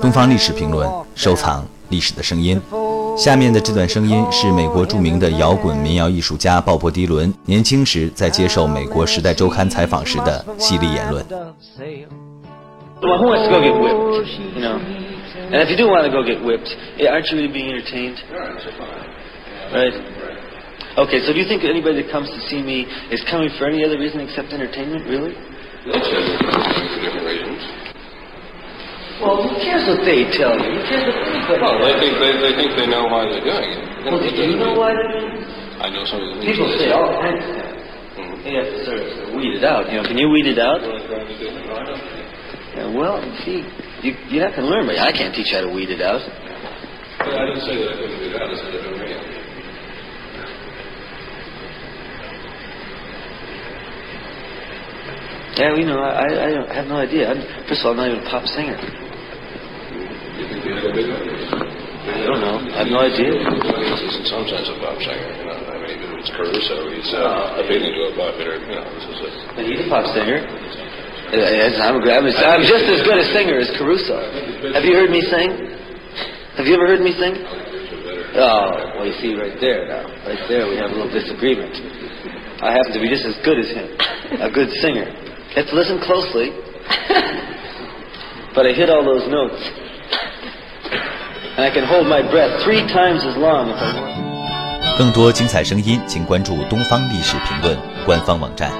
东方历史评论，收藏历史的声音。下面的这段声音是美国着名的摇滚民谣艺术家鲍勃迪伦年轻时在接受美国《时代周刊》采访时的犀利言论。Well, who wants to go get whipped? You know, and if you do want to go get whipped, eh, aren't you really being entertained? Right. Okay, so do you think anybody that comes to see me is coming for any other reason except entertainment? Really? For different reasons. Well, who cares what they tell you? Who cares what anybody Well, they think they, they think they know why they're doing it. Well, do you know why they're doing it? I know some of the People say all kinds of things. Mhm. You have to sort of weed it out. You know, can you weed it out? Yeah, well, see, you, you're not going to learn, but I can't teach you how to weed it out. But I didn't say that I couldn't do that. I said I don't Yeah, you know, I, I, have no idea. I'm, first of all, I'm not even a pop singer. You think they have a big audience? I don't know. I have no idea. Is in some sense a pop singer. You know, I mean, even it's Caruso. He's uh, appealing to a popular. You know, this is a. He's a pop singer. Uh, I'm, a, I'm, a, I'm just as good a singer as Caruso. Have you heard me sing? Have you ever heard me sing? Oh, well, you see right there now. Right there, we have a little disagreement. I happen to be just as good as him, a good singer. Let's listen closely. But I hit all those notes. And I can hold my breath three times as long if I want. 更多精彩声音，请关注东方历史评论官方网站。